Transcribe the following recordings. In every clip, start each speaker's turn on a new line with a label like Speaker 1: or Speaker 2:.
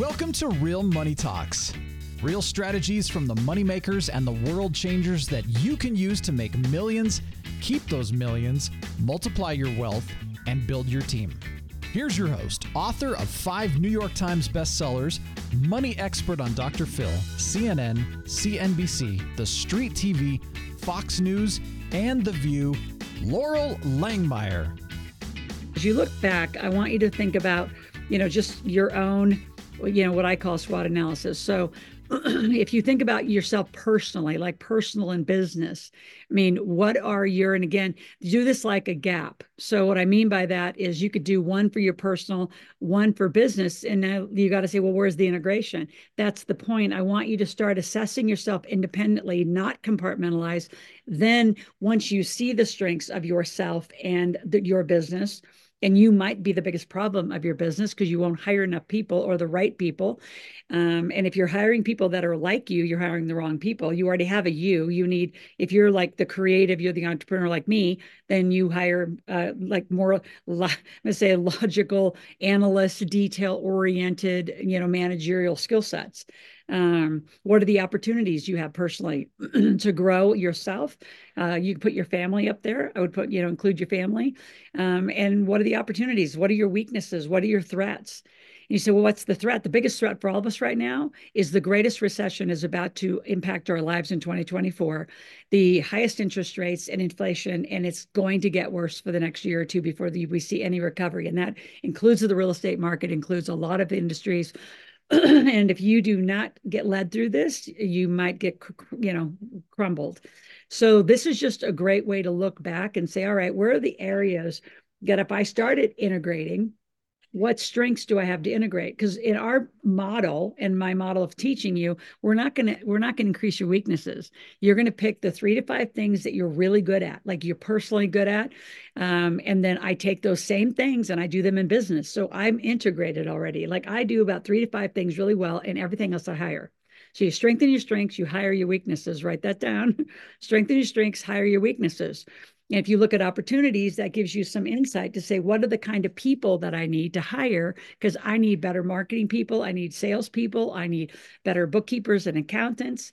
Speaker 1: Welcome to Real Money Talks. Real strategies from the moneymakers and the world changers that you can use to make millions, keep those millions, multiply your wealth, and build your team. Here's your host, author of five New York Times bestsellers, money expert on Dr. Phil, CNN, CNBC, The Street TV, Fox News, and The View, Loral Langemeier.
Speaker 2: As you look back, I want you to think about, you know, just your own, you know, what I call SWOT analysis. So if you think about yourself personally, like personal and business, I mean, what are your, and again, do this like a gap. So, what I mean by that is you could do one for your personal, one for business. And now you got to say, well, where's the integration? That's the point. I want you to start assessing yourself independently, not compartmentalize. Then, once you see the strengths of yourself and the, your business, and you might be the biggest problem of your business because you won't hire enough people or the right people. Um, and if you're hiring people that are like you you're hiring the wrong people. You already have a you. You need if you're like the creative you're the entrepreneur like me then you hire uh, like more lo- let's say logical analyst detail oriented you know managerial skill sets um, what are the opportunities you have personally to grow yourself? Uh, you put your family up there. I would put, you know, include your family. Um, and what are the opportunities? What are your weaknesses? What are your threats? And you say, well, what's the threat? The biggest threat for all of us right now is the greatest recession is about to impact our lives in 2024, the highest interest rates and inflation, and it's going to get worse for the next year or two before the, we see any recovery. And that includes the real estate market, includes a lot of industries and if you do not get led through this, you might get, you know, crumbled. So this is just a great way to look back and say, all right, where are the areas that if I started integrating, what strengths do i have to integrate because in our model and my model of teaching you we're not going to we're not going to increase your weaknesses you're going to pick the three to five things that you're really good at like you're personally good at um, and then i take those same things and i do them in business so i'm integrated already like i do about three to five things really well and everything else i hire so you strengthen your strengths, you hire your weaknesses. Write that down. strengthen your strengths, hire your weaknesses. And if you look at opportunities, that gives you some insight to say, what are the kind of people that I need to hire? Because I need better marketing people, I need salespeople, I need better bookkeepers and accountants.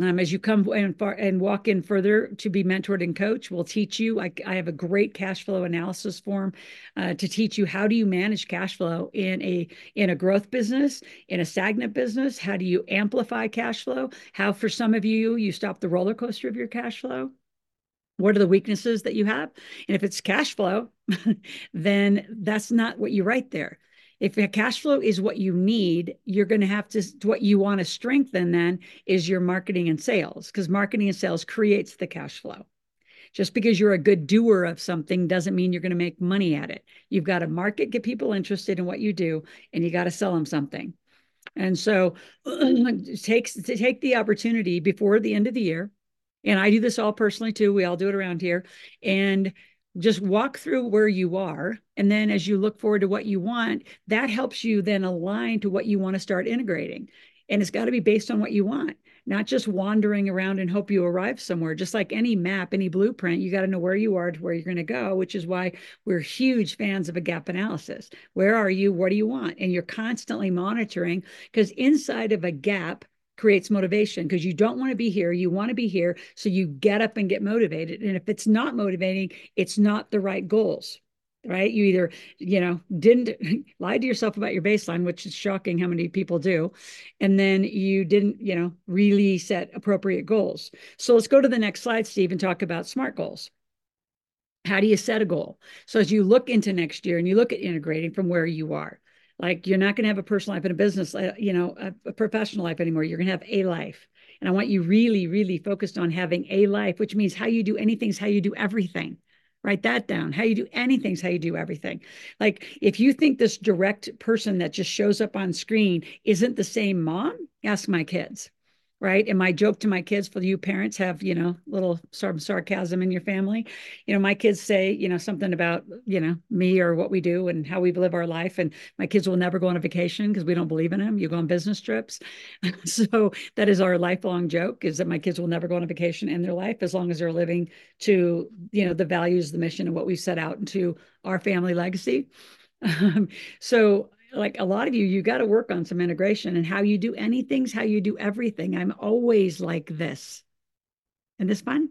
Speaker 2: Um, as you come and, far, and walk in further to be mentored and coached, we'll teach you. I, I have a great cash flow analysis form uh, to teach you how do you manage cash flow in a in a growth business, in a stagnant business. How do you amplify cash flow? How for some of you you stop the roller coaster of your cash flow what are the weaknesses that you have? And if it's cash flow then that's not what you write there. If your cash flow is what you need you're going to have to what you want to strengthen then is your marketing and sales because marketing and sales creates the cash flow. Just because you're a good doer of something doesn't mean you're going to make money at it. You've got to market get people interested in what you do and you got to sell them something. And so takes take the opportunity before the end of the year and I do this all personally too. We all do it around here. And just walk through where you are. And then as you look forward to what you want, that helps you then align to what you want to start integrating. And it's got to be based on what you want, not just wandering around and hope you arrive somewhere. Just like any map, any blueprint, you got to know where you are to where you're going to go, which is why we're huge fans of a gap analysis. Where are you? What do you want? And you're constantly monitoring because inside of a gap, creates motivation because you don't want to be here. You want to be here. So you get up and get motivated. And if it's not motivating, it's not the right goals right you either you know didn't lie to yourself about your baseline which is shocking how many people do and then you didn't you know really set appropriate goals so let's go to the next slide steve and talk about smart goals how do you set a goal so as you look into next year and you look at integrating from where you are like you're not going to have a personal life and a business, uh, you know, a, a professional life anymore. You're going to have a life. And I want you really, really focused on having a life, which means how you do anything is how you do everything. Write that down. How you do anything is how you do everything. Like if you think this direct person that just shows up on screen isn't the same mom, ask my kids right? And my joke to my kids for you parents have, you know, little of sarcasm in your family. You know, my kids say, you know, something about, you know, me or what we do and how we live our life. And my kids will never go on a vacation because we don't believe in them. You go on business trips. so that is our lifelong joke is that my kids will never go on a vacation in their life as long as they're living to, you know, the values, the mission, and what we set out into our family legacy. Um, so like a lot of you, you got to work on some integration and how you do anything's how you do everything. I'm always like this. And this fun?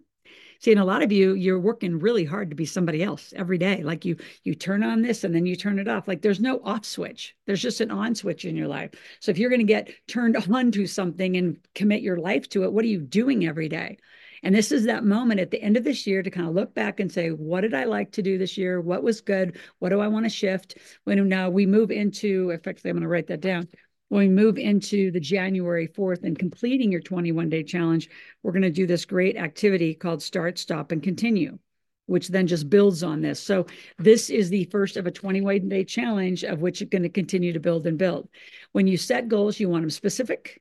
Speaker 2: See, a lot of you, you're working really hard to be somebody else every day. Like you, you turn on this and then you turn it off. Like there's no off switch. There's just an on switch in your life. So if you're going to get turned on to something and commit your life to it, what are you doing every day? And this is that moment at the end of this year to kind of look back and say, what did I like to do this year? What was good? What do I want to shift? When now we move into, effectively, I'm going to write that down. When we move into the January 4th and completing your 21 day challenge, we're going to do this great activity called Start, Stop, and Continue which then just builds on this. So this is the first of a 21 day challenge of which you're going to continue to build and build. When you set goals, you want them specific,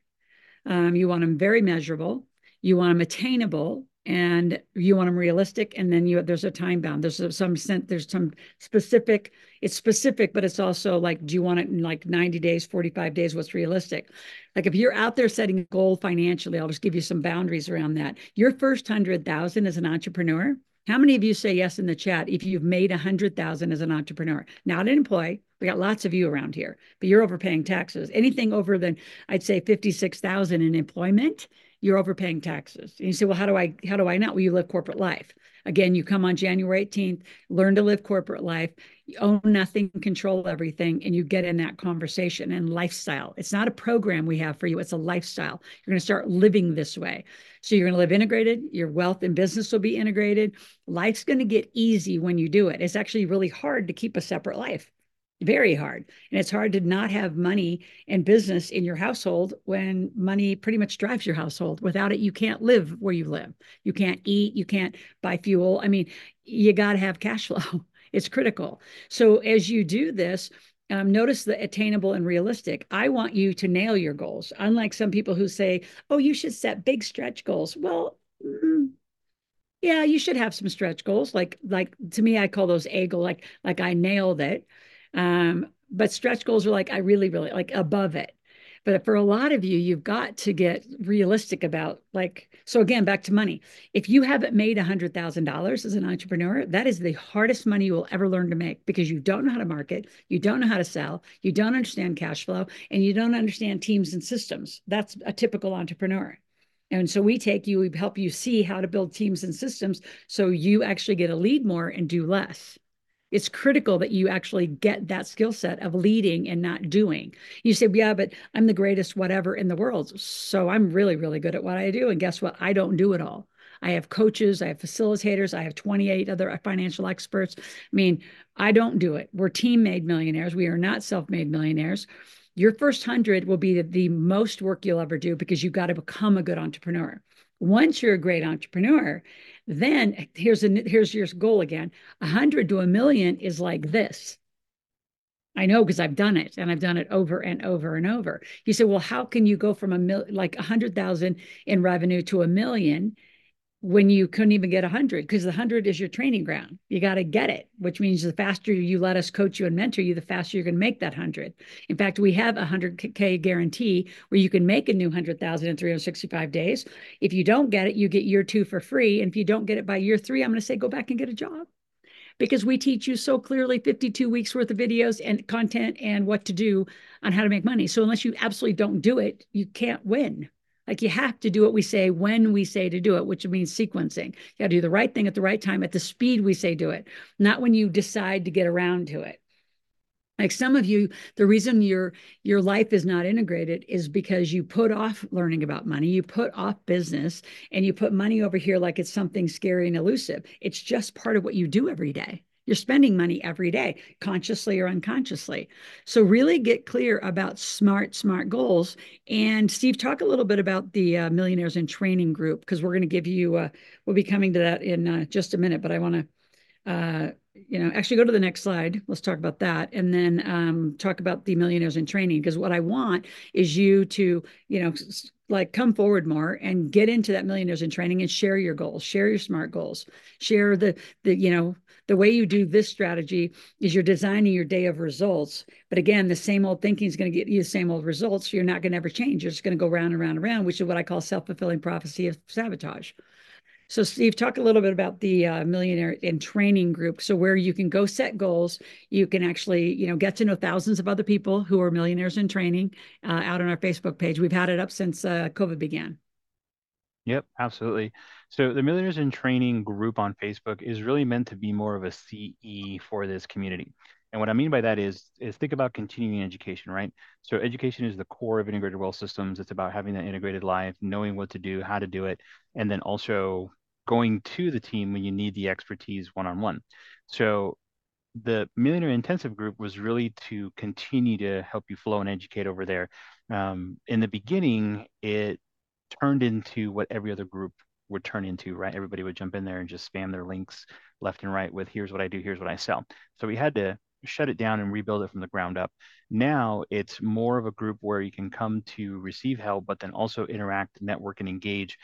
Speaker 2: um, you want them very measurable, you want them attainable and you want them realistic and then you there's a time bound there's some sense, there's some specific it's specific but it's also like do you want it in like 90 days 45 days what's realistic like if you're out there setting a goal financially i'll just give you some boundaries around that your first 100000 as an entrepreneur how many of you say yes in the chat if you've made a hundred thousand as an entrepreneur, not an employee? We got lots of you around here, but you're overpaying taxes. Anything over than I'd say fifty-six thousand in employment, you're overpaying taxes. And you say, well, how do I how do I not? Well, you live corporate life. Again, you come on January 18th, learn to live corporate life, you own nothing, control everything, and you get in that conversation and lifestyle. It's not a program we have for you, it's a lifestyle. You're going to start living this way. So you're going to live integrated, your wealth and business will be integrated. Life's going to get easy when you do it. It's actually really hard to keep a separate life very hard. And it's hard to not have money and business in your household when money pretty much drives your household. Without it, you can't live where you live. You can't eat, you can't buy fuel. I mean, you got to have cash flow. It's critical. So as you do this, um, notice the attainable and realistic. I want you to nail your goals. Unlike some people who say, oh, you should set big stretch goals. Well, mm, yeah, you should have some stretch goals. Like, like to me, I call those A goal, like, like I nailed it. Um, but stretch goals are like, I really, really like above it. But for a lot of you, you've got to get realistic about like, so again, back to money. If you haven't made $100,000 as an entrepreneur, that is the hardest money you will ever learn to make because you don't know how to market, you don't know how to sell, you don't understand cash flow, and you don't understand teams and systems. That's a typical entrepreneur. And so we take you, we help you see how to build teams and systems so you actually get a lead more and do less it's critical that you actually get that skill set of leading and not doing. You say, yeah, but I'm the greatest whatever in the world. So I'm really, really good at what I do. And guess what? I don't do it all. I have coaches, I have facilitators, I have 28 other financial experts. I mean, I don't do it. We're team made millionaires. We are not self made millionaires. Your first hundred will be the, the most work you'll ever do because you've got to become a good entrepreneur. Once you're a great entrepreneur, then here's a here's your goal again. A hundred to a million is like this. I know because I've done it and I've done it over and over and over. You say, well, how can you go from a mil like a hundred thousand in revenue to a million? When you couldn't even get 100 because the 100 is your training ground. You got to get it which means the faster you let us coach you and mentor you the faster you're going to make that 100 in fact we have a 100k guarantee where you can make a new 100000 in 365 days. If you don't get it you get year two for free and if you don't get it by year three i'm going to say go back and get a job. Because we teach you so clearly 52 weeks worth of videos and content and what to do on how to make money. So unless you absolutely don't do it you can't win like you have to do what we say when we say to do it, which means sequencing. You got to do the right thing at the right time at the speed we say do it, not when you decide to get around to it. Like some of you, the reason your your life is not integrated is because you put off learning about money, you put off business, and you put money over here like it's something scary and elusive. It's just part of what you do every day. You're spending money every day, consciously or unconsciously. So really get clear about smart, smart goals. And Steve, talk a little bit about the uh, Millionaires in Training group because we're going to give you. Uh, we'll be coming to that in uh, just a minute, but I want to. Uh, you know, actually go to the next slide. Let's talk about that. And then um, talk about the millionaires in training. Because what I want is you to, you know, like come forward more and get into that millionaires in training and share your goals, share your smart goals, share the, the, you know, the way you do this strategy is you're designing your day of results. But again, the same old thinking is going to get you the same old results. You're not going to ever change. You're just going to go round and round and round, which is what I call self fulfilling prophecy of sabotage. So, Steve, talk a little bit about the uh, Millionaire in Training group. So, where you can go set goals, you can actually, you know, get to know thousands of other people who are millionaires in training uh, out on our Facebook page. We've had it up since uh, COVID began.
Speaker 3: Yep, absolutely. So the Millionaires in Training group on Facebook is really meant to be more of a CE for this community. And what I mean by that is, is think about continuing education, right? So education is the core of integrated wealth systems. It's about having that integrated life, knowing what to do, how to do it, and then also going to the team when you need the expertise one-on-one. So the Millionaire Intensive group was really to continue to help you flow and educate over there. Um, in the beginning, it turned into what every other group would turn into, right? Everybody would jump in there and just spam their links left and right with here's what I do, here's what I sell. So we had to shut it down and rebuild it from the ground up. Now it's more of a group where you can come to receive help, but then also interact, network, and engage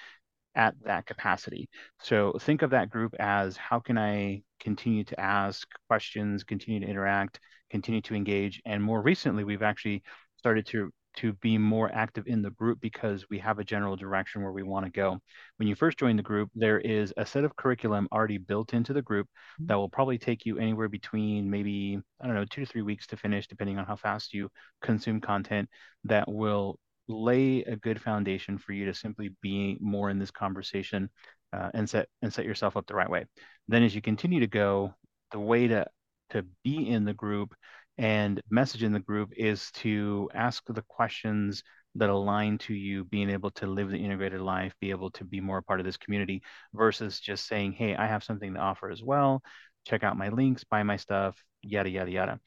Speaker 3: at that capacity. So think of that group as how can I continue to ask questions, continue to interact, continue to engage. And more recently, we've actually started to to be more active in the group because we have a general direction where we want to go. When you first join the group, there is a set of curriculum already built into the group mm-hmm. that will probably take you anywhere between maybe, I don't know, two to three weeks to finish, depending on how fast you consume content that will lay a good foundation for you to simply be more in this conversation uh, and set and set yourself up the right way. Then as you continue to go, the way to to be in the group and message in the group is to ask the questions that align to you being able to live the integrated life, be able to be more a part of this community versus just saying, hey, I have something to offer as well. Check out my links, buy my stuff, yada, yada, yada.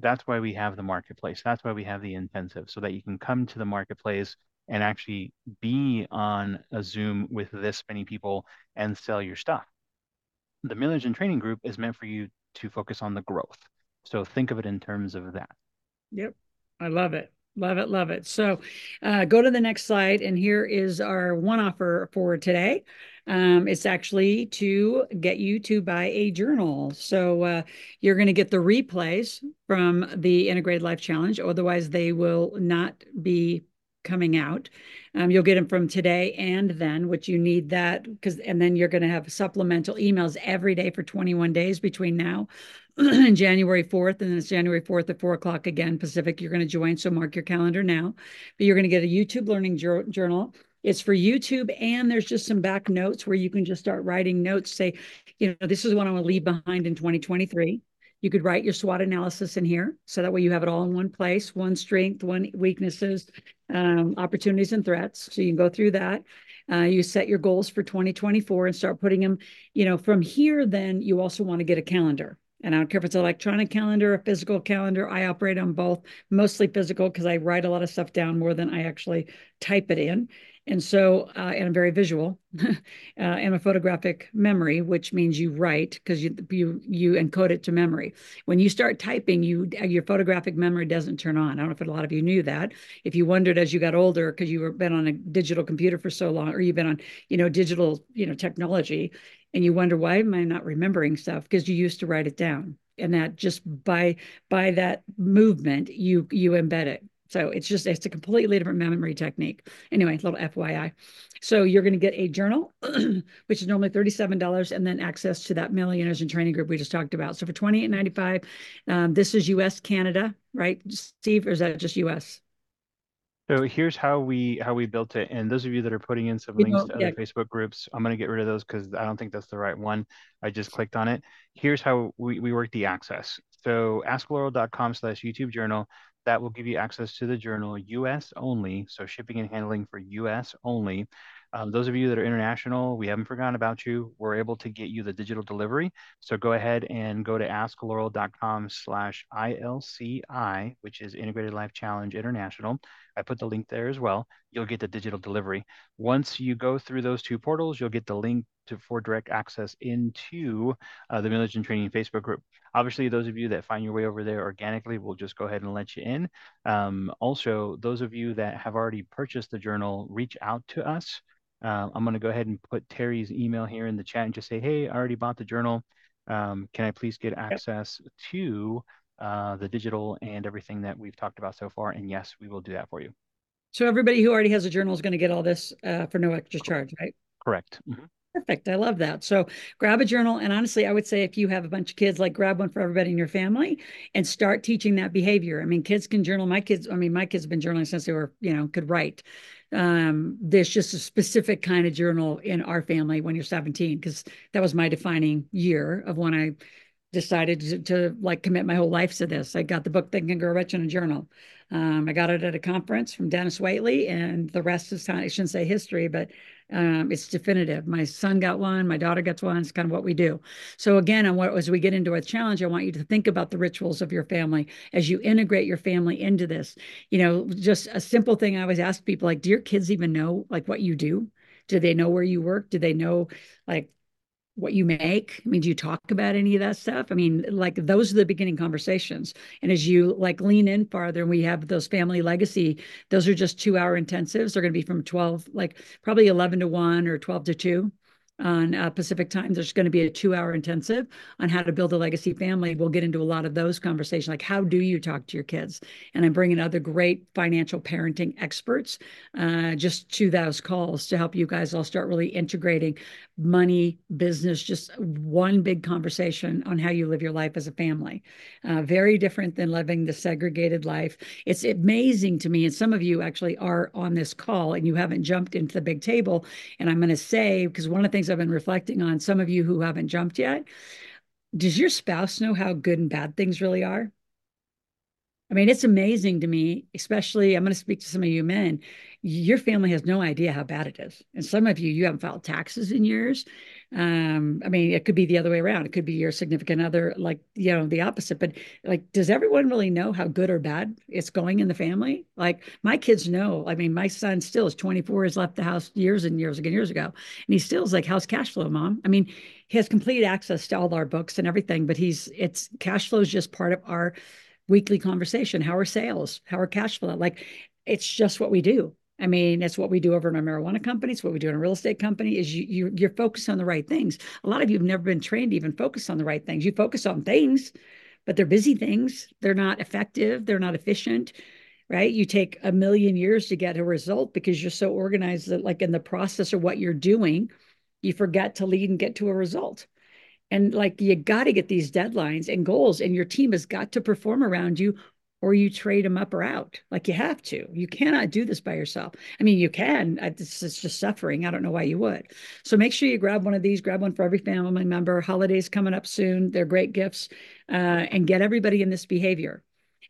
Speaker 3: That's why we have the marketplace. That's why we have the intensive so that you can come to the marketplace and actually be on a Zoom with this many people and sell your stuff. The Millionaires in Training Group is meant for you to focus on the growth. So think of it in terms of that.
Speaker 2: Yep. I love it. Love it. Love it. So uh, go to the next slide. And here is our one offer for today. Um, it's actually to get you to buy a journal. So uh, you're going to get the replays from the Integrated Life Challenge. Otherwise, they will not be coming out. Um, you'll get them from today and then, which you need that because, and then you're going to have supplemental emails every day for 21 days between now and January 4th. And then it's January 4th at four o'clock again, Pacific. You're going to join. So mark your calendar now. But you're going to get a YouTube learning journal. It's for YouTube, and there's just some back notes where you can just start writing notes. Say, you know, this is what I want to leave behind in 2023. You could write your SWOT analysis in here. So that way you have it all in one place, one strength, one weaknesses, um, opportunities and threats. So you can go through that. Uh, you set your goals for 2024 and start putting them, you know, from here, then you also want to get a calendar. And I don't care if it's an electronic calendar, a physical calendar. I operate on both, mostly physical because I write a lot of stuff down more than I actually type it in. And so, uh, and I'm very visual, uh, and a photographic memory, which means you write because you you you encode it to memory. When you start typing, you your photographic memory doesn't turn on. I don't know if a lot of you knew that. If you wondered as you got older because you were been on a digital computer for so long, or you've been on you know digital you know technology, and you wonder why am I not remembering stuff because you used to write it down, and that just by by that movement you you embed it. So it's just, it's a completely different memory technique. Anyway, little FYI. So you're going to get a journal, which is normally $37, and then access to that millionaires and training group we just talked about. So for $28.95, um, this is US, Canada, right, Steve, or is that just US?
Speaker 3: So here's how we how we built it. And those of you that are putting in some you links know, to other yeah. Facebook groups, I'm going to get rid of those because I don't think that's the right one. I just clicked on it. Here's how we, we work the access. So askloral.com slash YouTube journal that will give you access to the journal US only. So shipping and handling for US only. Um, those of you that are international, we haven't forgotten about you. We're able to get you the digital delivery. So go ahead and go to askloral.com slash ILCI, which is Integrated Life Challenge International. I put the link there as well. You'll get the digital delivery. Once you go through those two portals, you'll get the link to, for direct access into uh, the Millionaires in Training Facebook group. Obviously, those of you that find your way over there organically, we'll just go ahead and let you in. Um, also, those of you that have already purchased the journal, reach out to us. Uh, I'm going to go ahead and put Terry's email here in the chat and just say, hey, I already bought the journal. Um, can I please get access to uh, the digital and everything that we've talked about so far? And yes, we will do that for you.
Speaker 2: So everybody who already has a journal is going to get all this uh, for no extra charge, right?
Speaker 3: Correct. Mm-hmm.
Speaker 2: Perfect. I love that. So grab a journal. And honestly, I would say if you have a bunch of kids, like grab one for everybody in your family and start teaching that behavior. I mean, kids can journal. My kids, I mean, my kids have been journaling since they were, you know, could write. Um, there's just a specific kind of journal in our family when you're 17, because that was my defining year of when I decided to, to, like commit my whole life to this. I got the book Think and Grow Rich in a journal. Um, I got it at a conference from Dennis Waitley, and the rest is. I shouldn't say history, but um, it's definitive. My son got one, my daughter gets one. It's kind of what we do. So again, and what, as we get into our challenge, I want you to think about the rituals of your family as you integrate your family into this. You know, just a simple thing I always ask people like, do your kids even know like what you do? Do they know where you work? Do they know like what you make? I mean, do you talk about any of that stuff? I mean, like those are the beginning conversations. And as you like lean in farther and we have those family legacy, those are just two hour intensives. They're going to be from 12, like probably 11 to 1 or 12 to 2 on uh, Pacific time. There's going to be a two hour intensive on how to build a legacy family. We'll get into a lot of those conversations, like how do you talk to your kids? And I'm bringing other great financial parenting experts uh, just to those calls to help you guys all start really integrating money, business, just one big conversation on how you live your life as a family. Uh, very different than living the segregated life. It's amazing to me, and some of you actually are on this call and you haven't jumped into the big table. And I'm going to say, because one of the things I've been reflecting on, some of you who haven't jumped yet, does your spouse know how good and bad things really are? I mean, it's amazing to me, especially I'm going to speak to some of you men. Your family has no idea how bad it is. And some of you, you haven't filed taxes in years. Um, I mean, it could be the other way around. It could be your significant other, like, you know, the opposite. But like, does everyone really know how good or bad it's going in the family? Like, my kids know. I mean, my son still is 24, has left the house years and years ago, years ago. And he still is like, how's cash flow, mom? I mean, he has complete access to all our books and everything, but he's, it's cash flow is just part of our weekly conversation. How are sales? How are cash flow? Like it's just what we do. I mean, that's what we do over in our marijuana company. It's what we do in a real estate company. Is you, you you're focused on the right things. A lot of you have never been trained to even focus on the right things. You focus on things, but they're busy things. They're not effective. They're not efficient. Right? You take a million years to get a result because you're so organized that, like in the process of what you're doing, you forget to lead and get to a result. And like you got to get these deadlines and goals, and your team has got to perform around you, or you trade them up or out. Like you have to. You cannot do this by yourself. I mean, you can. This is just suffering. I don't know why you would. So make sure you grab one of these. Grab one for every family member. Holidays coming up soon. They're great gifts, uh, and get everybody in this behavior.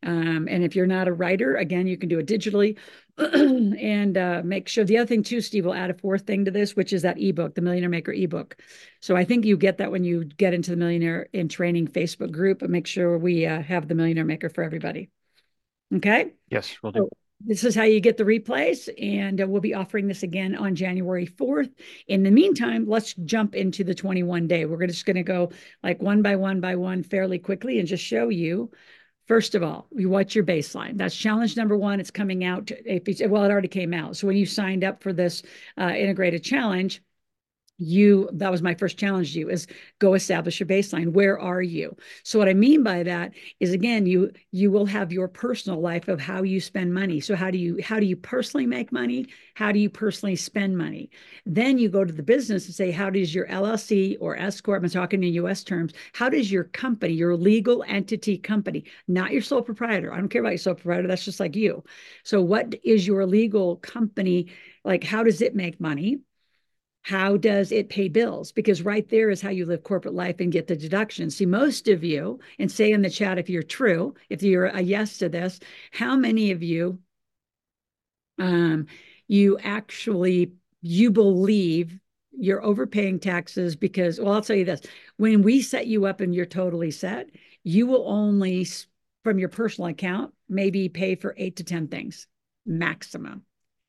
Speaker 2: Um, and if you're not a writer, again, you can do it digitally. and uh, make sure the other thing too, Steve will add a fourth thing to this, which is that ebook, the Millionaire Maker ebook. So I think you get that when you get into the Millionaire in Training Facebook group, but make sure we uh, have the Millionaire Maker for everybody. Okay.
Speaker 3: Yes, we'll do. So
Speaker 2: this is how you get the replays, and uh, we'll be offering this again on January 4th. In the meantime, let's jump into the 21 day. We're just going to go like one by one by one fairly quickly and just show you First of all, you what's your baseline? That's challenge number one. It's coming out. If well, it already came out. So when you signed up for this uh, integrated challenge, you that was my first challenge to you is go establish your baseline. Where are you? So what i mean by that is again you you will have your personal life of how you spend money. So how do you how do you personally make money? How do you personally spend money? Then you go to the business and say how does your llc or s corp i'm talking in us terms how does your company your legal entity company not your sole proprietor i don't care about your sole proprietor that's just like you. So what is your legal company like how does it make money how does it pay bills? Because right there is how you live corporate life and get the deductions. See, most of you, and say in the chat if you're true, if you're a yes to this, how many of you um, you actually you believe you're overpaying taxes because well, I'll tell you this: when we set you up and you're totally set, you will only from your personal account maybe pay for eight to ten things maximum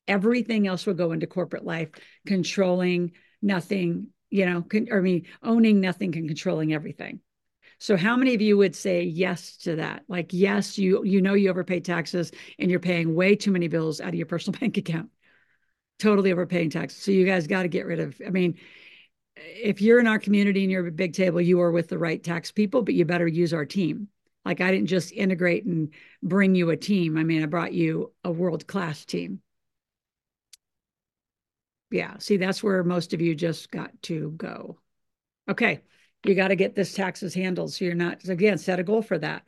Speaker 2: everything else will go into corporate life, controlling nothing, you know, con- I mean, owning nothing and controlling everything. So how many of you would say yes to that? Like, yes, you you know you overpay taxes and you're paying way too many bills out of your personal bank account. Totally overpaying taxes. So you guys got to get rid of, I mean, if you're in our community and you're a big table, you are with the right tax people, but you better use our team. Like I didn't just integrate and bring you a team. I mean, I brought you a world-class team. Yeah. See, that's where most of you just got to go. Okay. You got to get this taxes handled. So you're not, again, set a goal for that.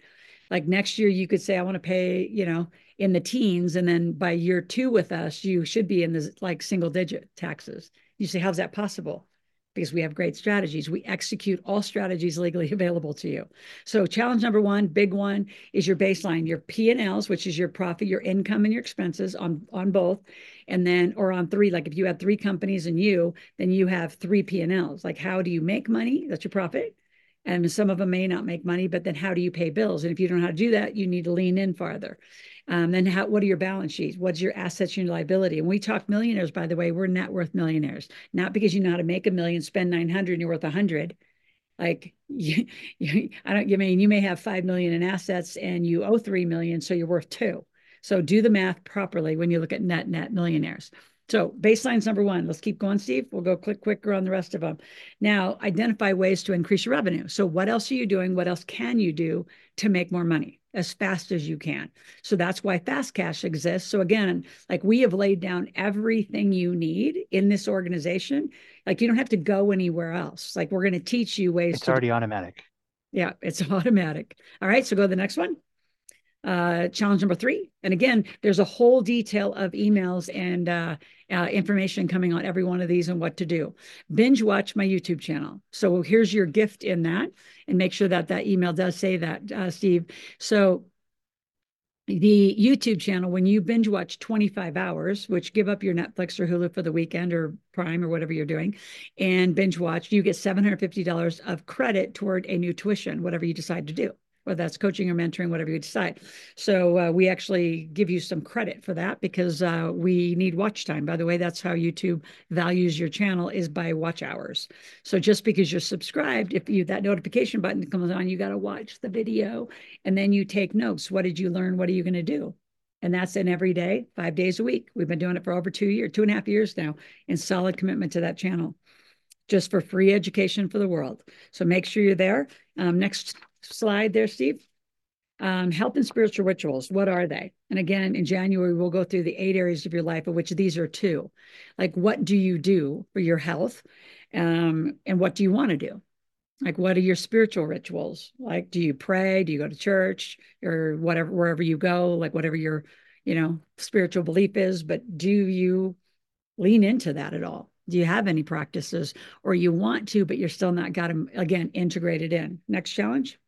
Speaker 2: Like next year, you could say, I want to pay, you know, in the teens. And then by year two with us, you should be in the like single digit taxes. You say, how's that possible? Because we have great strategies. We execute all strategies legally available to you. So challenge number one, big one, is your baseline, your P&Ls, which is your profit, your income, and your expenses on, on both. And then, or on three, like if you have three companies and you, then you have three P&Ls. Like how do you make money? That's your profit. And some of them may not make money, but then how do you pay bills? And if you don't know how to do that, you need to lean in farther. Um, then how, what are your balance sheets? What's your assets and your liability? And we talk millionaires, by the way, we're net worth millionaires, not because you know how to make a million, spend 900 and you're worth a hundred. Like you, you, I don't, you mean you may have 5 million in assets and you owe 3 million. So you're worth two. So do the math properly when you look at net, net millionaires. So baseline's number one. Let's keep going, Steve. We'll go click quicker on the rest of them. Now, identify ways to increase your revenue. So what else are you doing? What else can you do to make more money as fast as you can? So that's why Fast Cash exists. So again, like we have laid down everything you need in this organization. Like you don't have to go anywhere else. Like we're going to teach you ways.
Speaker 3: It's already automatic.
Speaker 2: Yeah, it's automatic. All right. So go to the next one uh, challenge number three. And again, there's a whole detail of emails and uh, uh, information coming on every one of these and what to do. Binge watch my YouTube channel. So here's your gift in that, and make sure that that email does say that, uh, Steve. So the YouTube channel, when you binge watch 25 hours, which give up your Netflix or Hulu for the weekend or Prime or whatever you're doing, and binge watch, you get $750 of credit toward a new tuition, whatever you decide to do whether that's coaching or mentoring, whatever you decide. So uh, we actually give you some credit for that because uh, we need watch time. By the way, that's how YouTube values your channel is by watch hours. So just because you're subscribed, if you that notification button comes on, you got to watch the video and then you take notes. What did you learn? What are you going to do? And that's an every day, five days a week. We've been doing it for over two years, two and a half years now, in solid commitment to that channel just for free education for the world. So make sure you're there. Um, next slide there, Steve. Um, health and spiritual rituals, what are they? And again, in January, we'll go through the eight areas of your life, of which these are two. Like, what do you do for your health? Um, and what do you want to do? Like, what are your spiritual rituals? Like, do you pray? Do you go to church or whatever, wherever you go, like whatever your, you know, spiritual belief is? But do you lean into that at all? Do you have any practices or you want to, but you're still not got them, again, integrated in? Next challenge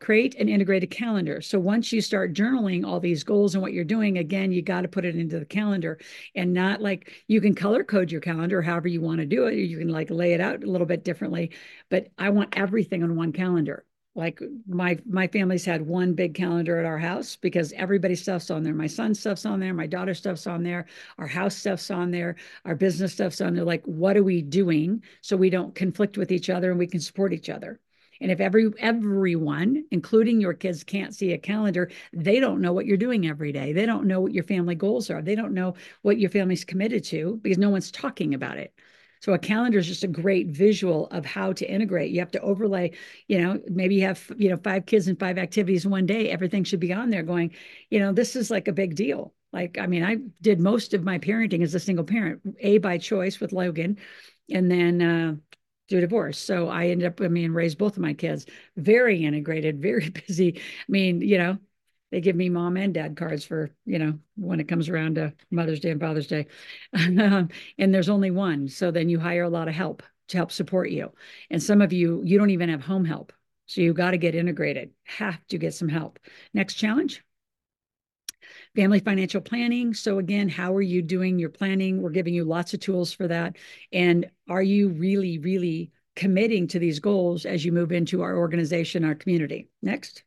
Speaker 2: create an integrated calendar. So once you start journaling all these goals and what you're doing, again, you got to put it into the calendar and not like you can color code your calendar however you want to do it. You can like lay it out a little bit differently, but I want everything on one calendar. Like my my family's had one big calendar at our house because everybody's stuff's on there. My son's stuff's on there, my daughter's stuff's on there, our house stuff's on there, our business stuff's on there. Like, what are we doing so we don't conflict with each other and we can support each other? And if every everyone, including your kids, can't see a calendar, they don't know what you're doing every day. They don't know what your family goals are. They don't know what your family's committed to because no one's talking about it. So a calendar is just a great visual of how to integrate. You have to overlay, you know, maybe you have, you know, five kids and five activities one day. Everything should be on there going, you know, this is like a big deal. Like, I mean, I did most of my parenting as a single parent, A by choice with Logan. And then uh, through divorce. So I ended up, I mean, raised both of my kids very integrated, very busy. I mean, you know, they give me mom and dad cards for, you know, when it comes around to Mother's Day and Father's Day. and there's only one. So then you hire a lot of help to help support you. And some of you, you don't even have home help. So you got to get integrated, have to get some help. Next challenge family financial planning. So, again, how are you doing your planning? We're giving you lots of tools for that. And are you really, really committing to these goals as you move into our organization, our community? Next.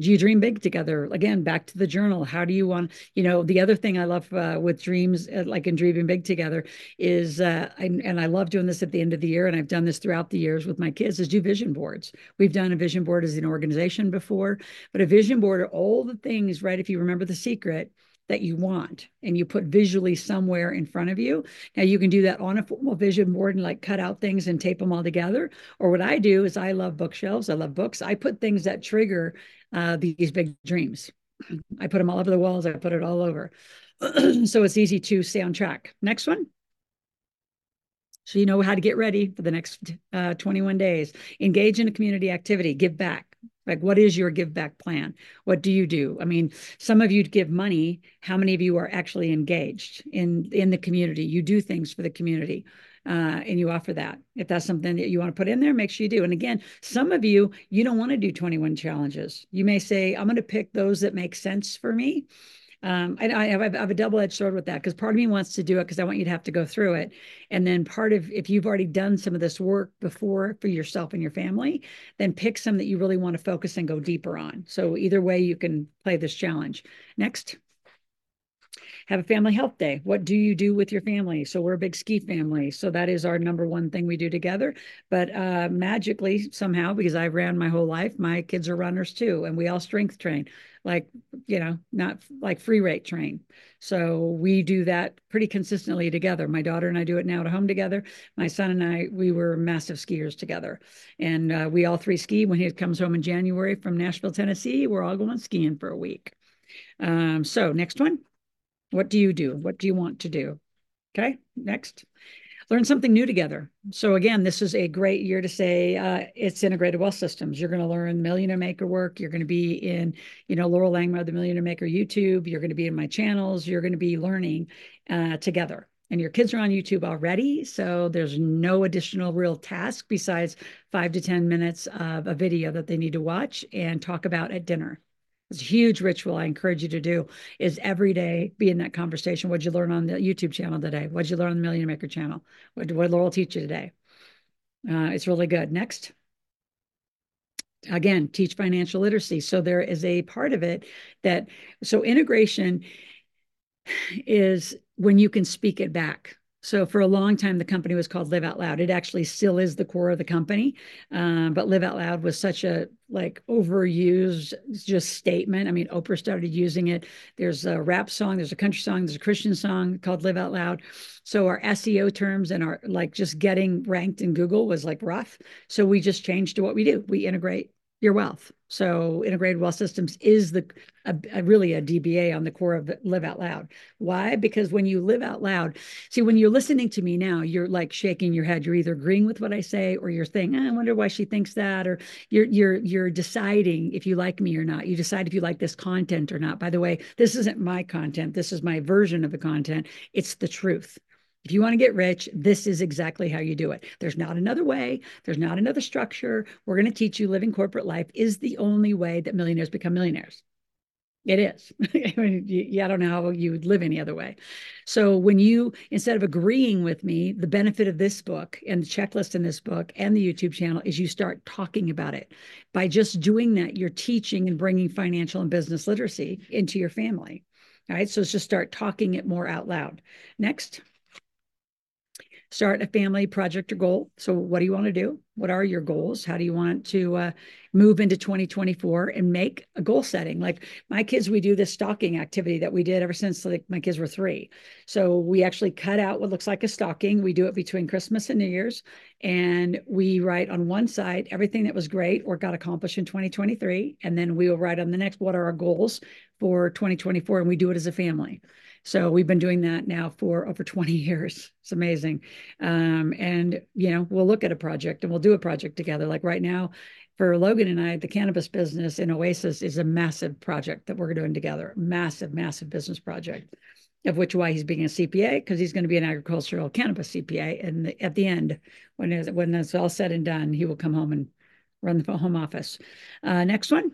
Speaker 2: Do you dream big together? Again, back to the journal. How do you want, you know, the other thing I love uh, with dreams, uh, like in dreaming big together, is, uh, I, and I love doing this at the end of the year, and I've done this throughout the years with my kids, is do vision boards. We've done a vision board as an organization before, but a vision board are all the things, right? If you remember the secret, that you want and you put visually somewhere in front of you. Now you can do that on a formal vision board and like cut out things and tape them all together. Or what I do is I love bookshelves. I love books. I put things that trigger uh, these big dreams. I put them all over the walls. I put it all over. so it's easy to stay on track. Next one. So you know how to get ready for the next uh, 21 days. Engage in a community activity, give back. Like, what is your give back plan? What do you do? I mean, some of you give money. How many of you are actually engaged in in the community? You do things for the community. Uh, and you offer that. If that's something that you want to put in there, make sure you do. And again, some of you, you don't want to do 21 challenges. You may say, I'm going to pick those that make sense for me um, I, I, have, I have a double-edged sword with that because part of me wants to do it because I want you to have to go through it, and then part of if you've already done some of this work before for yourself and your family, then pick some that you really want to focus and go deeper on. So either way, you can play this challenge. Next have a family health day. What do you do with your family? So we're a big ski family. So that is our number one thing we do together. But uh, magically, somehow, because I've ran my whole life, my kids are runners too, and we all strength train, like you know, not like free rate train. So we do that pretty consistently together. My daughter and I do it now at home together. My son and I, we were massive skiers together, and uh, we all three ski. When he comes home in January from Nashville, Tennessee, we're all going skiing for a week. Um, so next one. What do you do? What do you want to do? Okay, next. Learn something new together. So again, this is a great year to say uh, it's integrated wealth systems. You're going to learn Millionaire Maker work. You're going to be in, you know, Loral Langemeier, the Millionaire Maker YouTube. You're going to be in my channels. You're going to be learning uh, together. And your kids are on YouTube already, so there's no additional real task besides five to 10 minutes of a video that they need to watch and talk about at dinner. It's a huge ritual I encourage you to do is every day be in that conversation. What'd you learn on the YouTube channel today? What'd you learn on the Millionaire Maker channel? What, what did Loral teach you today? Uh, it's really good. Next. Again, teach financial literacy. So there is a part of it that, so integration is when you can speak it back. So for a long time, the company was called Live Out Loud. It actually still is the core of the company, um, but Live Out Loud was such a like overused just statement. I mean, Oprah started using it. There's a rap song, there's a country song, there's a Christian song called Live Out Loud. So our SEO terms and our like just getting ranked in Google was like rough. So we just changed to what we do. We integrate your wealth. So integrated wealth systems is the a, a really a DBA on the core of live out loud. Why? Because when you live out loud, see when you're listening to me now, you're like shaking your head. You're either agreeing with what I say or you're thinking, ah, I wonder why she thinks that, or you're you're you're deciding if you like me or not. You decide if you like this content or not. By the way, this isn't my content. This is my version of the content. It's the truth. If you want to get rich, this is exactly how you do it. There's not another way. There's not another structure. We're going to teach you living corporate life is the only way that millionaires become millionaires. It is. I I don't know how you would live any other way. So when you, instead of agreeing with me, the benefit of this book and the checklist in this book and the YouTube channel is you start talking about it. By just doing that, you're teaching and bringing financial and business literacy into your family. All right. So just start talking it more out loud. Next start a family project or goal. So, what do you want to do? What are your goals? How do you want to uh, move into 2024 and make a goal setting? Like my kids, we do this stocking activity that we did ever since like my kids were three. So we actually cut out what looks like a stocking. We do it between Christmas and New Year's, and we write on one side everything that was great or got accomplished in 2023, and then we will write on the next what are our goals for 2024, and we do it as a family. So we've been doing that now for over 20 years. It's amazing. Um, and, you know, we'll look at a project and we'll do a project together. Like right now, for Logan and I, the cannabis business in Oasis is a massive project that we're doing together. Massive, massive business project. Of which why he's being a CPA because he's going to be an agricultural cannabis CPA. And at the end, when it's, when it's all said and done, he will come home and run the home office. Uh, next one.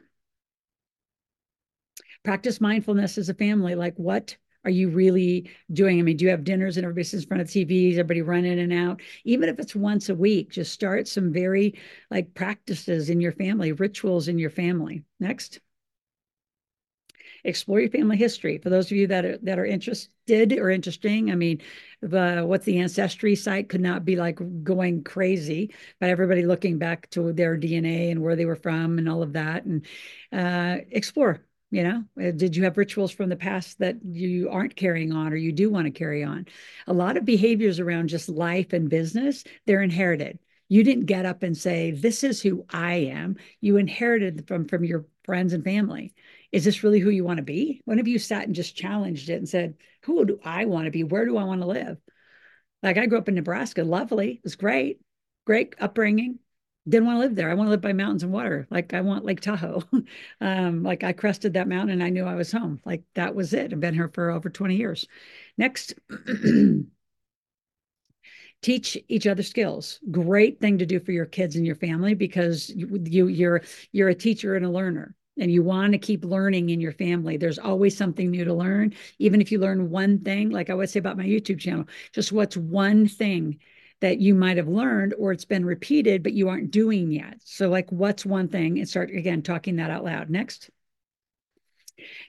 Speaker 2: Practice mindfulness as a family. Like what are you really doing? I mean, do you have dinners and everybody's in front of TVs, everybody run in and out? Even if it's once a week, just start some very like practices in your family, rituals in your family. Next. Explore your family history. For those of you that are that are interested or interesting, I mean, the what's the ancestry site could not be like going crazy, but everybody looking back to their DNA and where they were from and all of that, and uh, explore you know uh, did you have rituals from the past that you aren't carrying on or you do want to carry on a lot of behaviors around just life and business they're inherited you didn't get up and say this is who i am you inherited from from your friends and family is this really who you want to be? When have you sat and just challenged it and said, who do I want to be? Where do I want to live? Like I grew up in Nebraska, lovely, it was great, great upbringing. Didn't want to live there. I want to live by mountains and water. Like I want Lake Tahoe. um, like I crested that mountain and I knew I was home. Like that was it. I've been here for over 20 years. Next. teach each other skills great thing to do for your kids and your family because you, you you're you're a teacher and a learner and you want to keep learning in your family there's always something new to learn even if you learn one thing like i would say about my youtube channel just what's one thing that you might have learned or it's been repeated but you aren't doing yet so like what's one thing and start again talking that out loud next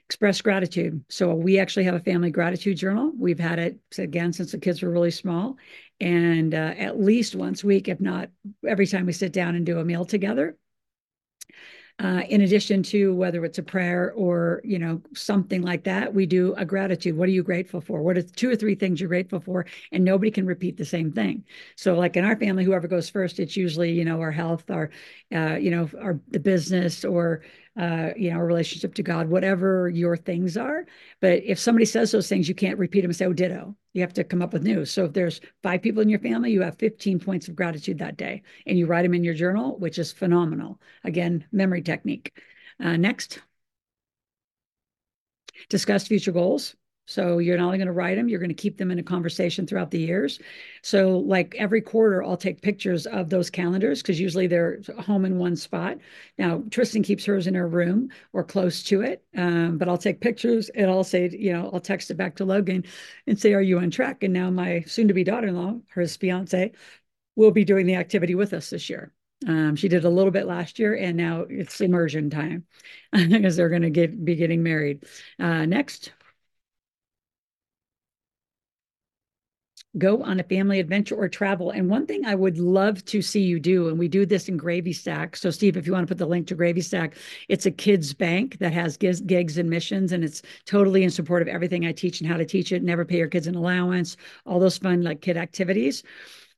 Speaker 2: express gratitude. So we actually have a family gratitude journal. We've had it again since the kids were really small, and uh, at least once a week, if not every time we sit down and do a meal together. Uh, in addition to whether it's a prayer or you know something like that we do a gratitude. What are you grateful for? What are two or three things you're grateful for? And nobody can repeat the same thing. So like in our family whoever goes first it's usually you know our health our uh, you know our the business or uh, you know, a relationship to God, whatever your things are. But if somebody says those things, you can't repeat them and say, oh, ditto. You have to come up with new. So if there's five people in your family, you have 15 points of gratitude that day and you write them in your journal, which is phenomenal. Again, memory technique. Uh, next. Discuss future goals. So you're not only going to write them, you're going to keep them in a conversation throughout the years. So like every quarter, I'll take pictures of those calendars because usually they're home in one spot. Now Tristan keeps hers in her room or close to it, um, but I'll take pictures and I'll say, you know, I'll text it back to Logan and say, "Are you on track?" And now my soon-to-be daughter-in-law, her fiance, will be doing the activity with us this year. Um, she did a little bit last year, and now it's immersion time because they're going to get be getting married. Uh, next. Go on a family adventure or travel. And one thing I would love to see you do, and we do this in Gravy Stack. So, Steve, if you want to put the link to Gravy Stack, it's a kids' bank that has gigs, gigs and missions, and it's totally in support of everything I teach and how to teach it. Never pay your kids an allowance, all those fun like kid activities.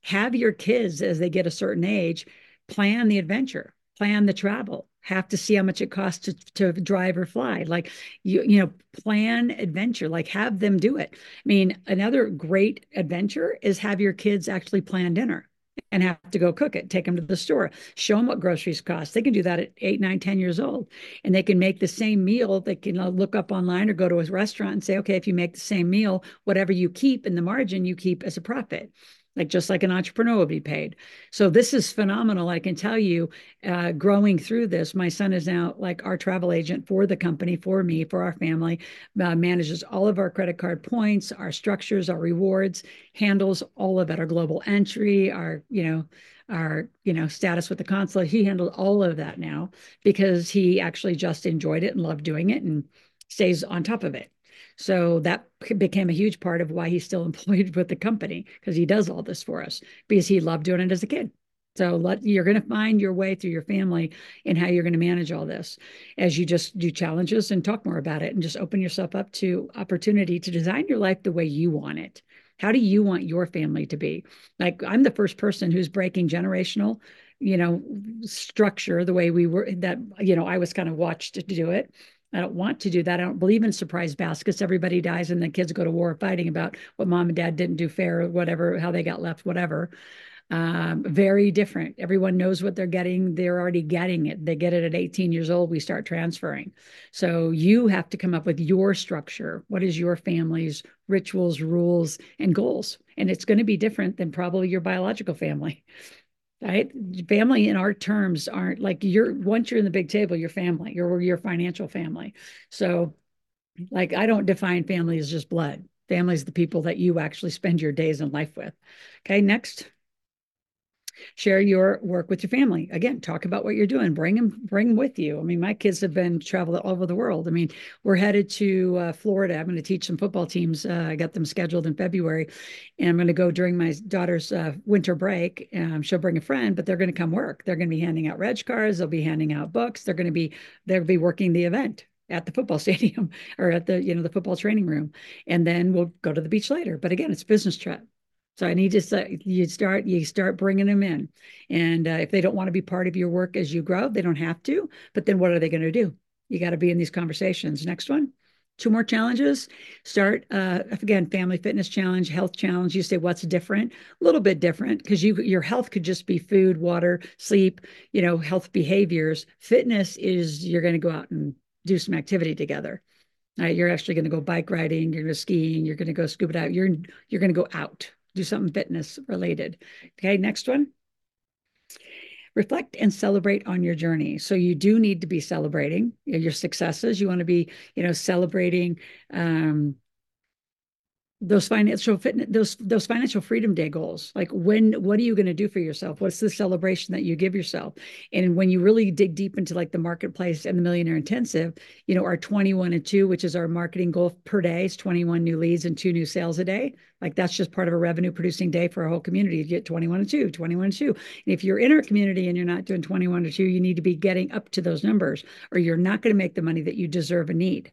Speaker 2: Have your kids as they get a certain age plan the adventure, plan the travel, have to see how much it costs to, to drive or fly. Like you you know plan adventure like have them do it. I mean another great adventure is have your kids actually plan dinner and have to go cook it take them to the store show them what groceries cost. They can do that at eight nine ten years old. And they can make the same meal. They can uh, look up online or go to a restaurant and say okay if you make the same meal whatever you keep in the margin you keep as a profit like just like an entrepreneur would be paid. So this is phenomenal. I can tell you, uh, growing through this, my son is now like our travel agent for the company, for me, for our family, uh, manages all of our credit card points, our structures, our rewards, handles all of it, our global entry, our, you know, our you know status with the consulate he handled all of that now because he actually just enjoyed it and loved doing it and stays on top of it so that became a huge part of why he's still employed with the company because he does all this for us because he loved doing it as a kid. So let, you're going to find your way through your family and how you're going to manage all this as you just do challenges and talk more about it and just open yourself up to opportunity to design your life the way you want it. How do you want your family to be? Like I'm the first person who's breaking generational, you know, structure the way we were that, you know, I was kind of watched to do it. I don't want to do that. I don't believe in surprise baskets. Everybody dies and the kids go to war fighting about what mom and dad didn't do fair, or whatever, how they got left, whatever. Um, very different. Everyone knows what they're getting. They're already getting it. They get it at 18 years old. We start transferring. So you have to come up with your structure. What is your family's rituals, rules, and goals? And it's going to be different than probably your biological family right? Family in our terms aren't like you're once you're in the big table you're family. You're your financial family. So like i don't define family as just blood. Family is the people that you actually spend your days in life with. Okay next share your work with your family. Again talk about what you're doing. Bring them bring them with you. I mean my kids have been traveled all over the world. I mean we're headed to uh, florida. I'm going to teach some football teams uh, i got them scheduled in february and i'm going to go during my daughter's uh, winter break um, she'll bring a friend but they're going to come work. They're going to be handing out reg cards they'll be handing out books they're going to be they'll be working the event at the football stadium or at the you know the football training room and then we'll go to the beach later. But again it's business trip so I need to say you start you start bringing them in, and uh, if they don't want to be part of your work as you grow, they don't have to. But then what are they going to do? You got to be in these conversations. Next one. Two more challenges. Start uh, again, family fitness challenge, health challenge. You say what's different? A little bit different because you your health could just be food, water, sleep, you know, health behaviors. Fitness is you're going to go out and do some activity together. Right? You're actually going to go bike riding, you're going to skiing, you're going to go scuba dive. You're you're going to go out, do something fitness related. Okay, next one reflect and celebrate on your journey. So you do need to be celebrating your successes. You want to be, you know, celebrating um, those financial fitness those those financial freedom day goals. Like when what are you going to do for yourself? What's the celebration that you give yourself? And when you really dig deep into like the marketplace and the millionaire intensive you know our 21 and 2 which is our marketing goal per day is 21 new leads and two new sales a day. Like that's just part of a revenue producing day for a whole community you get 21 and 2 21 and 2 and if you're in our community and you're not doing 21 or 2 you need to be getting up to those numbers or you're not going to make the money that you deserve and need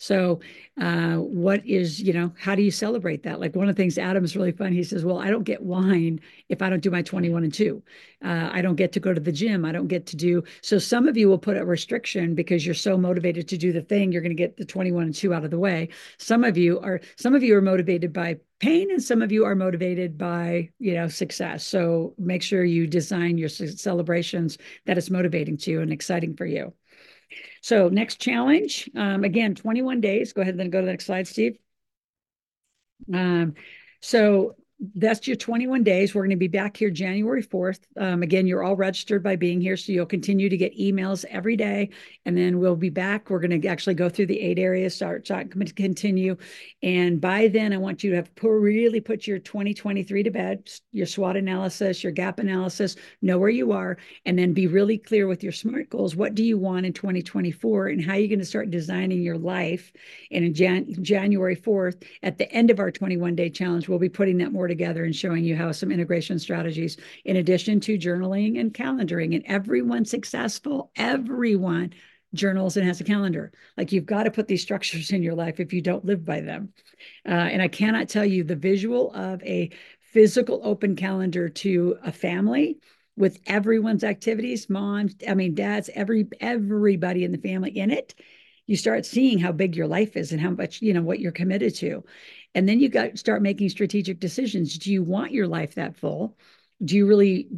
Speaker 2: so, uh, what is, you know, how do you celebrate that? Like one of the things Adam's really fun. He says, Well, I don't get wine if I don't do my 21 and 2. Uh, I don't get to go to the gym. I don't get to do. So, some of you will put a restriction because you're so motivated to do the thing, you're going to get the 21 and 2 out of the way. Some of you are, some of you are motivated by pain and some of you are motivated by you know success so make sure you design your celebrations that is motivating to you and exciting for you so next challenge, um, again, 21 days. Go ahead and then go to the next slide, Steve. Um, so that's your 21 days. We're going to be back here January 4th. Um, again, you're all registered by being here, so you'll continue to get emails every day. And then we'll be back. We're going to actually go through the eight areas, start, start continue. And by then, I want you to have put, really put your 2023 to bed, your SWOT analysis, your gap analysis, know where you are, and then be really clear with your SMART goals. What do you want in 2024 and how are you going to start designing your life? And in Jan- January 4th, at the end of our 21 day challenge, we'll be putting that more together and showing you how some integration strategies, in addition to journaling and calendaring, and everyone successful, everyone journals and has a calendar. Like you've got to put these structures in your life if you don't live by them. Uh, and I cannot tell you the visual of a physical open calendar to a family with everyone's activities, moms, I mean, dads, every everybody in the family in it. You start seeing how big your life is and how much, you know, what you're committed to. And then you got start making strategic decisions. Do you want your life that full? Do you really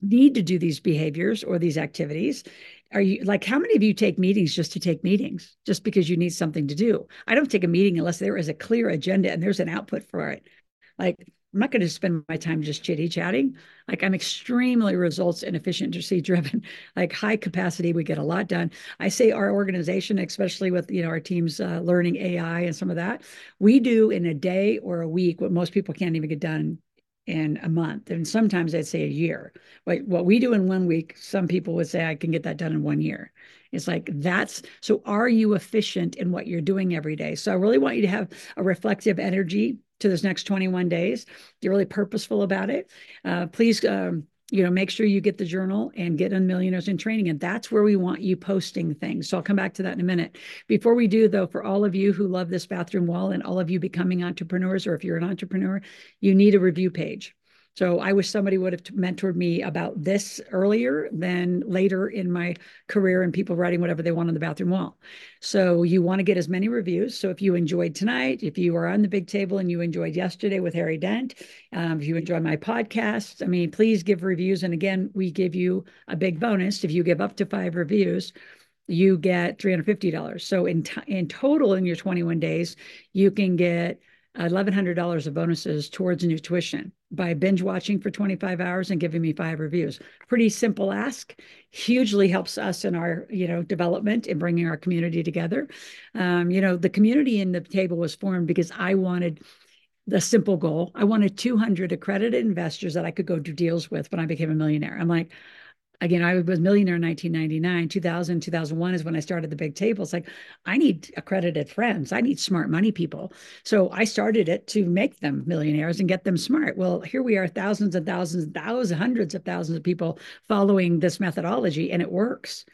Speaker 2: need to do these behaviors or these activities? Are you like how many of you take meetings just to take meetings, just because you need something to do? I don't take a meeting unless there is a clear agenda and there's an output for it. Like I'm not going to spend my time just chitty chatting. Like I'm extremely results and efficiency driven, like high capacity. We get a lot done. I say our organization, especially with you know our teams uh, learning AI and some of that, we do in a day or a week what most people can't even get done in a month, and sometimes I'd say a year. Like what we do in one week, some people would say I can get that done in one year. It's like that's so. Are you efficient in what you're doing every day? So I really want you to have a reflective energy to this next 21 days. You're really purposeful about it. Uh, please, um, you know, make sure you get the journal and get on Millionaires in Training. And that's where we want you posting things. So I'll come back to that in a minute. Before we do, though, for all of you who love this bathroom wall and all of you becoming entrepreneurs, or if you're an entrepreneur, you need a review page. So I wish somebody would have mentored me about this earlier than later in my career and people writing whatever they want on the bathroom wall. So you want to get as many reviews. So if you enjoyed tonight, if you are on the big table and you enjoyed yesterday with Harry Dent, um, if you enjoy my podcast, I mean, please give reviews. And again, we give you a big bonus if you give up to five reviews you get $350. So in t- in total in your 21 days, you can get $1,100 of bonuses towards new tuition by binge watching for 25 hours and giving me five reviews. Pretty simple ask, hugely helps us in our, you know, development and bringing our community together. Um, you know, the community in the table was formed because I wanted the simple goal. I wanted 200 accredited investors that I could go do deals with when I became a millionaire. I'm like, again, I was millionaire in 1999. 2000, 2001 is when I started the big table. It's like, I need accredited friends. I need smart money people. So I started it to make them millionaires and get them smart. Well, here we are, thousands and thousands, thousands, hundreds of thousands of people following this methodology, and it works.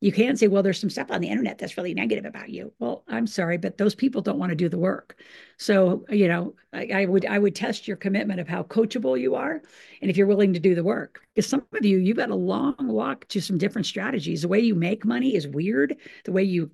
Speaker 2: You can't say, well, there's some stuff on the internet that's really negative about you. Well, I'm sorry, but those people don't want to do the work. So, you know, I, I would I would test your commitment of how coachable you are and if you're willing to do the work. Because some of you, you've got a long walk to some different strategies. The way you make money is weird. The way you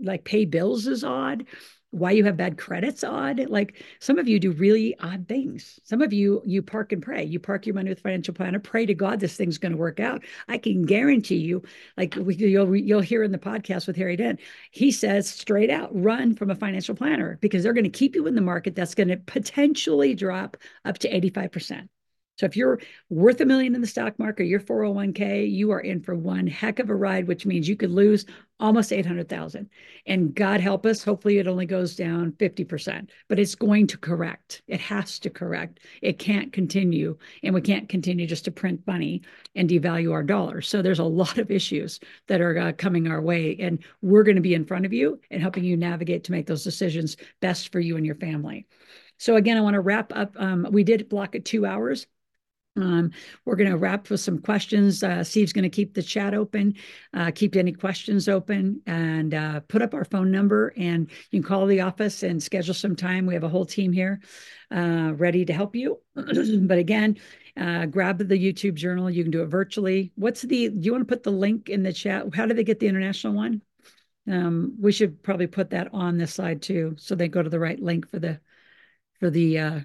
Speaker 2: like pay bills is odd why you have bad credits odd like some of you do really odd things. Some of you you park and pray. You park your money with financial planner pray to god this thing's going to work out. I can guarantee you like we, you'll you'll hear in the podcast with harry dent he says straight out run from a financial planner because they're going to keep you in the market that's going to potentially drop up to 85% so if you're worth a million in the stock market, your 401k, you are in for one heck of a ride, which means you could lose almost 800,000. And God help us, hopefully it only goes down 50%, but it's going to correct. It has to correct. It can't continue. And we can't continue just to print money and devalue our dollars. So there's a lot of issues that are uh, coming our way. And we're going to be in front of you and helping you navigate to make those decisions best for you and your family. So again, I want to wrap up. Um, we did block it two hours. Um, we're going to wrap with some questions. Uh, Steve's going to keep the chat open, uh, keep any questions open, and uh, put up our phone number. And you can call the office and schedule some time. We have a whole team here uh, ready to help you. but again, uh, grab the YouTube journal. You can do it virtually. What's the? Do you want to put the link in the chat? How do they get the international one? Um, we should probably put that on this slide too, so they go to the right link for the for the uh,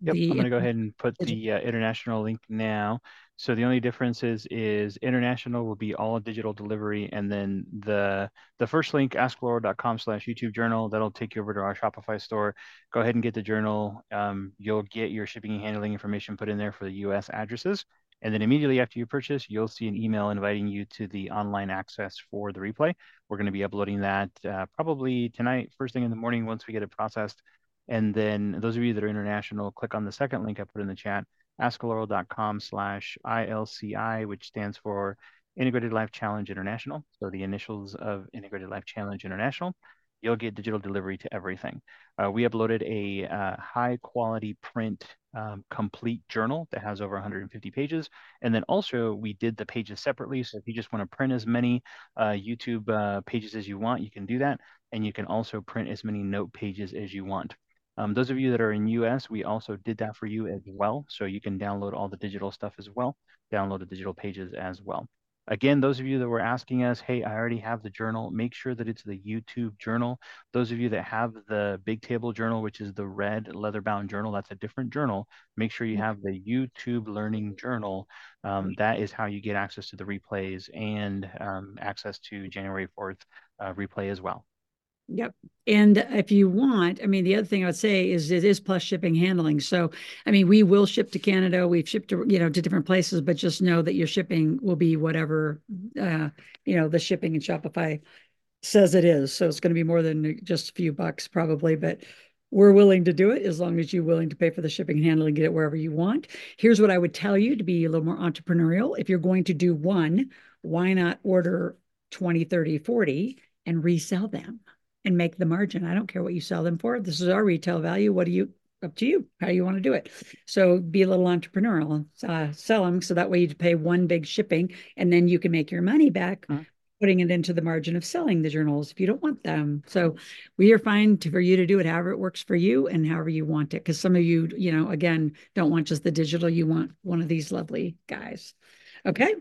Speaker 3: Yep, the, I'm going to go ahead and put the uh, international link now. So the only difference is, is international will be all digital delivery, and then the the first link, askloral.com slash YouTube journal, that'll take you over to our Shopify store. Go ahead and get the journal. Um, you'll get your shipping and handling information put in there for the U.S. addresses, and then immediately after you purchase, you'll see an email inviting you to the online access for the replay. We're going to be uploading that uh, probably tonight, first thing in the morning, once we get it processed. And then those of you that are international, click on the second link I put in the chat, askalaurel.com slash ILCI, which stands for Integrated Life Challenge International. So the initials of Integrated Life Challenge International. You'll get digital delivery to everything. Uh, we uploaded a uh, high quality print um, complete journal that has over 150 pages. And then also we did the pages separately. So if you just want to print as many uh, YouTube uh, pages as you want, you can do that. And you can also print as many note pages as you want. Um, those of you that are in US, we also did that for you as well. So you can download all the digital stuff as well, download the digital pages as well. Again, those of you that were asking us, hey, I already have the journal, make sure that it's the YouTube journal. Those of you that have the Big Table journal, which is the red leather bound journal, that's a different journal. Make sure you have the YouTube Learning Journal. Um, that is how you get access to the replays and um, access to January 4th uh, replay as well.
Speaker 2: Yep. And if you want, I mean, the other thing I would say is it is plus shipping handling. So, I mean, we will ship to Canada. We've shipped to, you know, to different places, but just know that your shipping will be whatever, uh, you know, the shipping in Shopify says it is. So it's going to be more than just a few bucks probably, but we're willing to do it as long as you're willing to pay for the shipping and handling, get it wherever you want. Here's what I would tell you to be a little more entrepreneurial. If you're going to do one, why not order 20, 30, 40 and resell them? And make the margin. I don't care what you sell them for. This is our retail value. What do you up to you how you want to do it so be a little entrepreneurial uh, sell them so that way you pay one big shipping and then you can make your money back uh-huh. putting it into the margin of selling the journals if you don't want them so we are fine to, for you to do it however it works for you and however you want it because some of you you know again don't want just the digital you want one of these lovely guys okay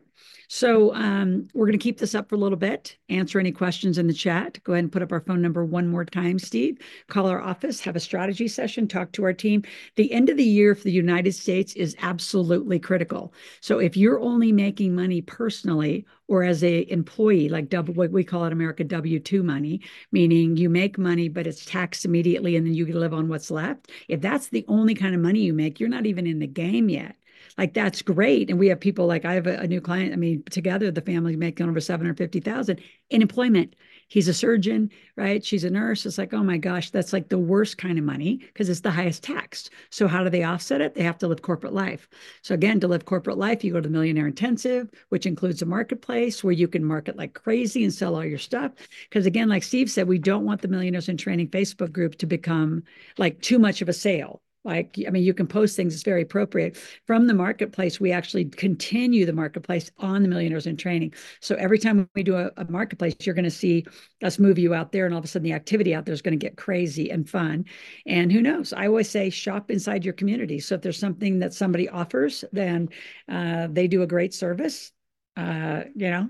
Speaker 2: so um, we're going to keep this up for a little bit, answer any questions in the chat. Go ahead and put up our phone number one more time, Steve. Call our office, have a strategy session, talk to our team. The end of the year for the United States is absolutely critical. So if you're only making money personally or as a employee, like double what we call it America W-2 money, meaning you make money, but it's taxed immediately and then you live on what's left. If that's the only kind of money you make, you're not even in the game yet like that's great. And we have people like I have a, a new client. I mean, together the family making over 750,000 in employment. He's a surgeon, right? She's a nurse. It's like, oh my gosh, that's like the worst kind of money because it's the highest taxed. So how do they offset it? They have to live corporate life. So again, to live corporate life, you go to the millionaire intensive, which includes a marketplace where you can market like crazy and sell all your stuff. Because again, like Steve said, we don't want the millionaires in training Facebook group to become like too much of a sale like i mean you can post things it's very appropriate. From the marketplace we actually continue the marketplace on the millionaires in training. So every time we do a, a marketplace you're going to see us move you out there and all of a sudden the activity out there is going to get crazy and fun. And who knows? I always say shop inside your community. So if there's something that somebody offers then uh, they do a great service uh, you know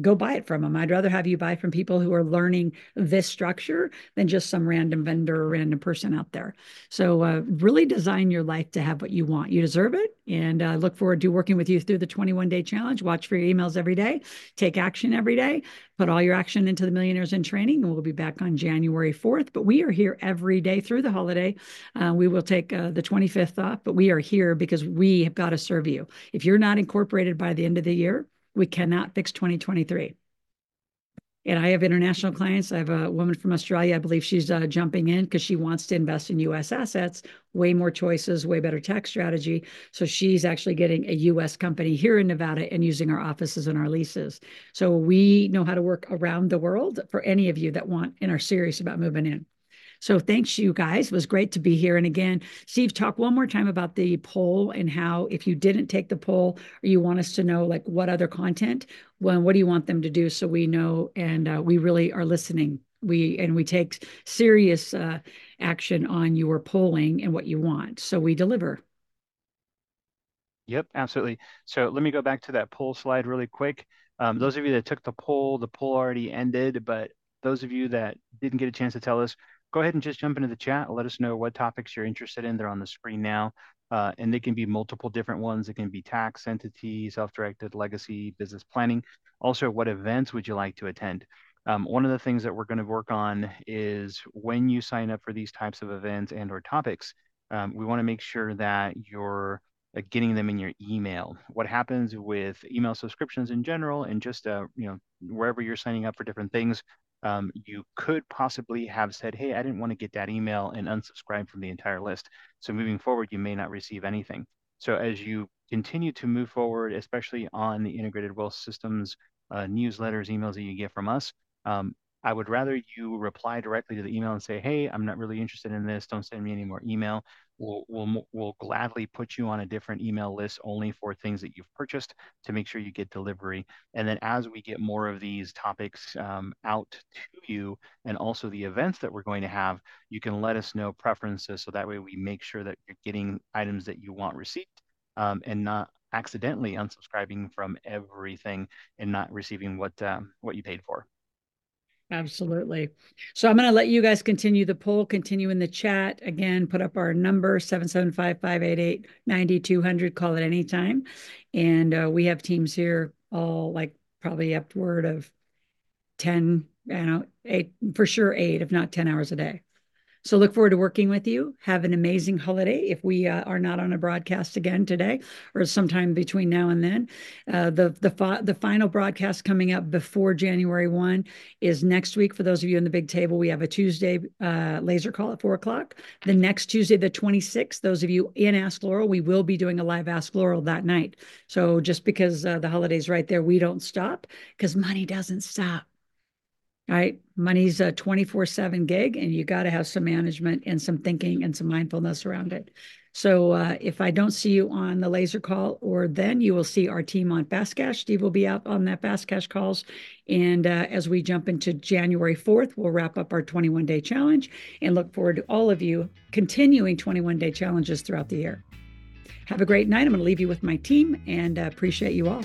Speaker 2: go buy it from them. I'd rather have you buy from people who are learning this structure than just some random vendor or random person out there. So uh, really design your life to have what you want. You deserve it. And I uh, look forward to working with you through the 21 day challenge. Watch for your emails every day, take action every day, put all your action into the Millionaires in Training. And we'll be back on January 4th. But we are here every day through the holiday. Uh, we will take uh, the 25th off, but we are here because we have got to serve you. If you're not incorporated by the end of the year, we cannot fix 2023. And I have international clients. I have a woman from Australia. I believe she's uh, jumping in because she wants to invest in US assets, way more choices, way better tax strategy. So she's actually getting a US company here in Nevada and using our offices and our leases. So we know how to work around the world for any of you that want and are serious about moving in. So thanks, you guys. It was great to be here. And again, Steve, talk one more time about the poll and how if you didn't take the poll or you want us to know like what other content, well, what do you want them to do so we know and uh, we really are listening. We and we take serious uh, action on your polling and what you want. So we deliver.
Speaker 3: Yep, absolutely. So let me go back to that poll slide really quick. Um, those of you that took the poll, the poll already ended, but those of you that didn't get a chance to tell us, go ahead and just jump into the chat. Let us know what topics you're interested in. They're on the screen now. Uh, and they can be multiple different ones. It can be tax, entity, self-directed, legacy, business planning. Also, what events would you like to attend? Um, one of the things that we're going to work on is when you sign up for these types of events and or topics, um, we want to make sure that you're uh, getting them in your email. What happens with email subscriptions in general and just uh, you know wherever you're signing up for different things, um, you could possibly have said, hey, I didn't want to get that email and unsubscribe from the entire list. So moving forward, you may not receive anything. So as you continue to move forward, especially on the integrated wealth systems uh, newsletters, emails that you get from us, um, I would rather you reply directly to the email and say, "Hey, I'm not really interested in this. Don't send me any more email." We'll we'll we'll gladly put you on a different email list only for things that you've purchased to make sure you get delivery. And then as we get more of these topics um, out to you, and also the events that we're going to have, you can let us know preferences so that way we make sure that you're getting items that you want received um, and not accidentally unsubscribing from everything and not receiving what um, what you paid for.
Speaker 2: Absolutely. So I'm going to let you guys continue the poll, continue in the chat. Again, put up our number 775-588-9200. Call it anytime. And uh, we have teams here all like probably upward of 10, I don't know, eight, for sure eight, if not 10 hours a day. So look forward to working with you. Have an amazing holiday if we uh, are not on a broadcast again today or sometime between now and then. Uh, the the fi- the final broadcast coming up before January one is next week. For those of you in the big table, we have a Tuesday uh, laser call at four o'clock. The next Tuesday, the twenty sixth. Those of you in Ask Loral, we will be doing a live Ask Loral that night. So just because uh, the holiday's right there, we don't stop because money doesn't stop right? Money's a 24 7 gig, and you got to have some management and some thinking and some mindfulness around it. So uh, if I don't see you on the laser call, or then you will see our team on Fast Cash. Steve will be out on that Fast Cash calls. And uh, as we jump into January 4th, we'll wrap up our 21 day challenge and look forward to all of you continuing 21 day challenges throughout the year. Have a great night. I'm going to leave you with my team and uh, appreciate you all.